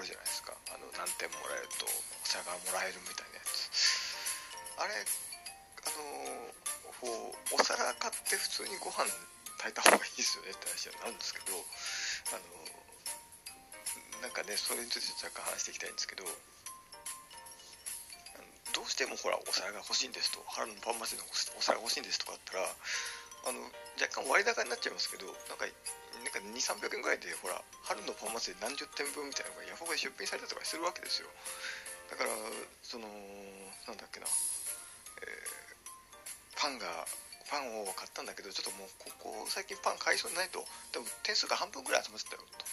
るじゃないですか。あの何点もらえるとお皿がもらえるみたいなやつ。あれあのこうお皿買って普通にご飯炊いた方がいいですよね。って話になるんですけどあのなんかねそれについて若干話していきたいんですけどどうしてもほらお皿が欲しいんですと春のパン祭りのお皿が欲しいんですとかあったらあの若干割高になっちゃいますけどなんかなんか2300円ぐらいでほら春のパフォーマン祭り何十点分みたいなのがヤフオクで出品されたとかするわけですよ。だからそのなんだっけな、えー、パンがパンを買ったんだけどちょっともうここ最近パン買いそうにないと。でも点数が半分ぐらい集まってたよと。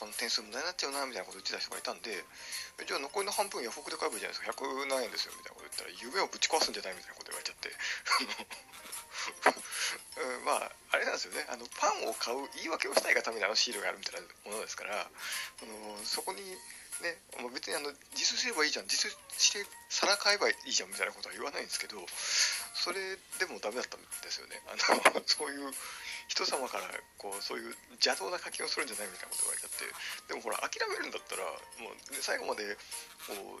この点数無駄になっちゃうなみたいなこと言ってた人がいたんでじゃあ残りの半分ヤフオクで買えばいいじゃないですか。100何円ですよみたいなこと言ったら夢をぶち壊すんじゃないみたいなこと言われちゃって。うん、まああれなんですよね。あのパンを買う言い訳をしたいがためにあのシールがあるみたいなものですからあのそこにね、もう別にあの自炊すればいいじゃん。自炊して皿買えばいいじゃんみたいなことは言わないんですけどそれでもダメだったんですよね。あのそういう人様からこうそういう邪道な課金をするんじゃないみたいなこと言われちゃって。でもほら諦めるんだったらもう、ね、最後までこう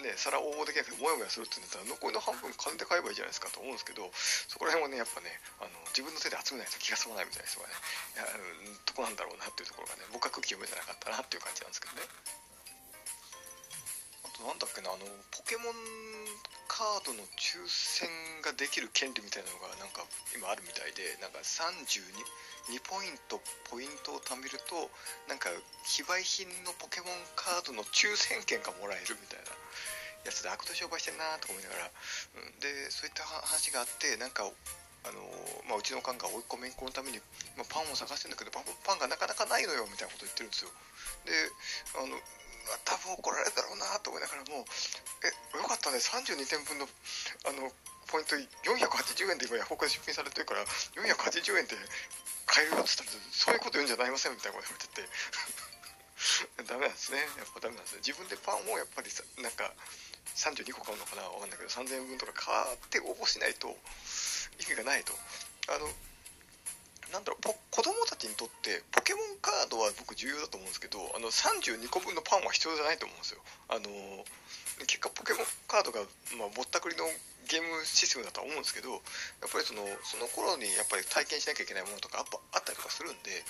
ね、皿応募できなくてもやもやするって言ったら残りの半分金で買えばいいじゃないですかと思うんですけどそこら辺はねやっぱねあの自分の手で集めないと気が済まないみたいな人がねやとこなんだろうなっていうところがね僕は空気読めてなかったなっていう感じなんですけどね。あとなんだっけなあのポケモンカードの抽選ができる権利みたいなのがなんか今あるみたいでなんか32 2ポイントポイントを貯めるとなんか非売品のポケモンカードの抽選券がもらえるみたいな。やつで悪と商売してんなとか思いながら、うん、でそういった話があってなんかあのーまあ、うちのおかんが追い込めんこのために、まあ、パンを探してるんだけどパンパンがなかなかないのよみたいなこと言ってるんですよ。であの多分怒られるだろうなと思いながらもえよかったね32点分のあのポイント480円で今ヤフオクで出品されてるから480円で買えるよって言ったらそういうこと言うんじゃなりませんみたいなこと言われてて。ダメなんですね。やっぱダメなんですね。自分でパンをやっぱりさなんか32個買うのかなわかんないけど3000円分とか買って応募しないと意味がないと。あのなんだろう子供たちにとってポケモンカードは僕重要だと思うんですけどあの32個分のパンは必要じゃないと思うんですよ。あの結果ポケモンカードが、まあ、ぼったくりのゲームシステムだとは思うんですけどやっぱりそのその頃にやっぱり体験しなきゃいけないものとかあったりとかするんで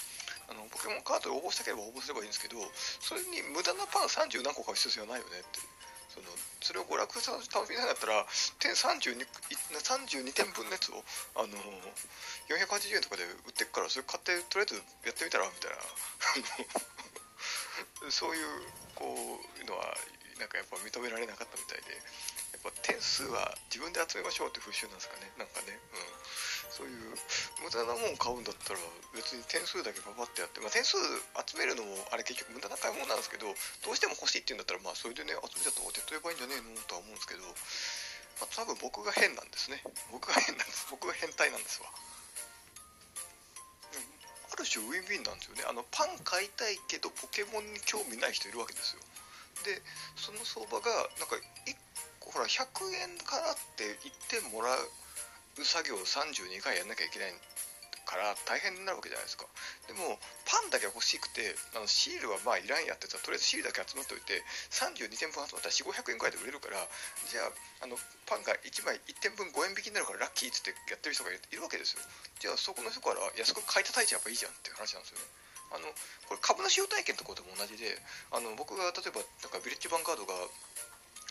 あのポケモンカードを応募したければ応募すればいいんですけどそれに無駄なパン30何個買う必要はないよねって。そのそれを娯楽さ楽しみたいんだったら点 32, 32点分のやつをあの480円とかで売ってくからそれ買ってとりあえずやってみたらみたいな。そういうこういうのはなんかやっぱ認められなかったみたいでやっぱ点数は自分で集めましょうって風習なんですかね。なんかね、うん、そういう無駄なもん買うんだったら別に点数だけパパってやって、まあ、点数集めるのもあれ結局無駄な買い物なんですけどどうしても欲しいって言うんだったらまあそれでね集めちゃった方が手っ取ればいいんじゃねえのとは思うんですけど、まあ、多分僕が変なんですね。僕が変なんです。僕が変態なんですわ。ある種ウィンウィンなんですよね。あのパン買いたいけどポケモンに興味ない人いるわけですよ。でその相場がなんか1個ほら100円からって1点もらう作業を32回やんなきゃいけないから大変になるわけじゃないですか。でもパンだけ欲しくてあのシールはまあいらんやってたらとりあえずシールだけ集まっておいて32点分集まったら4500円ぐらいで売れるからじゃああのパンが1枚1点分5円引きになるからラッキーっつってやってる人がいるわけですよ。じゃあそこの人から安く買い叩いちゃえばいいじゃんっていう話なんですよね。あのこれ株主優待券とかでも同じであの僕が例えばなんかビレッジヴァンガードが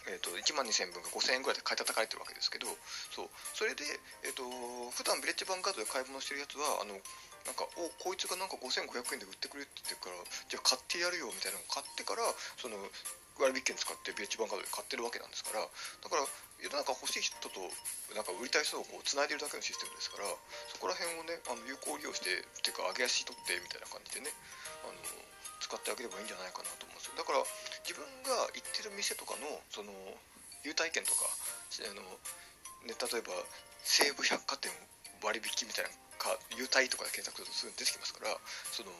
えーと、1万2000分が5000円ぐらいで買い叩かれてるわけですけどそう。それで、えーと、普段ビレッジヴァンガードで買い物してるやつはあのなんかおこいつがなんか5500円で売ってくれって言ってるからじゃあ買ってやるよみたいなのを買ってからその割引券使ってビレッジヴァンガードで買ってるわけなんですからだから世の中欲しい人となんか売りたい人をこう繋いでるだけのシステムですからそこら辺をねあの有効利用してっていうか上げ足取ってみたいな感じでねあの使ってあげればいいんじゃないかなと思うんですよ。だから自分が行ってる店とかのその優待券とかあの、ね、例えば西武百貨店割引みたいなか優待とかで検索するとすぐ出てきますからその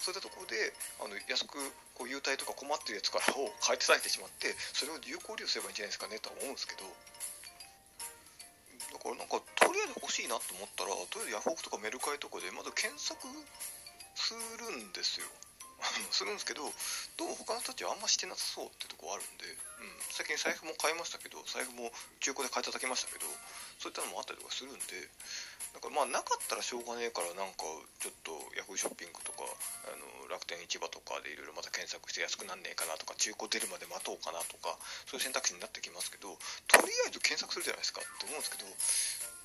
そういったところであの安くこう優待とか困ってるやつからを買い叩いてしまってそれを有効利用すればいいんじゃないですかねとは思うんですけど。だからなんかとりあえず欲しいなと思ったらとりあえずヤフオクとかメルカリとかでまず検索するんですよ。するんですけどどうも他の人たちはあんましてなさそうってとこあるんで、うん、最近財布も買いましたけど財布も中古で買い叩きましたけどそういったのもあったりとかするんでだからまあなかったらしょうがねえからなんかちょっとヤフーショッピングとかあの楽天市場とかでいろいろまた検索して安くなんねえかなとか中古出るまで待とうかなとかそういう選択肢になってきますけどとりあえず検索するじゃないですかって思うんですけど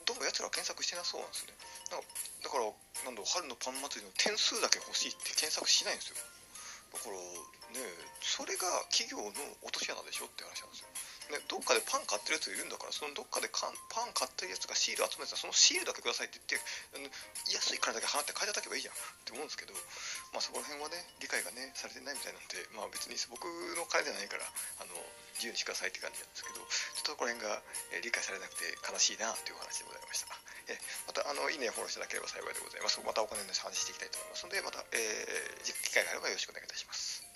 どうも奴ら検索してなそうなんですねだからなんだ春のパン祭りの点数だけ欲しいって検索しないんですよ。だからねそれが企業の落とし穴でしょって話なんですよ。ね、どっかでパン買ってるやついるんだからそのどっかでパン買ってるやつがシール集めてたらそのシールだけくださいって言って安い金だけ払って買い叩けばいいじゃん。って思うんですけど、まあ、そこら辺はね理解がねされてないみたいなんで、まあ、別に僕の金じゃないからあの自由にしてくださいって感じなんですけどちょっとこの辺が、え理解されなくて悲しいなというお話でございました。えまたあのいいねフォローしていただければ幸いでございます。またお金の話していきたいと思いますのでまた、えー、機会があればよろしくお願いいたします。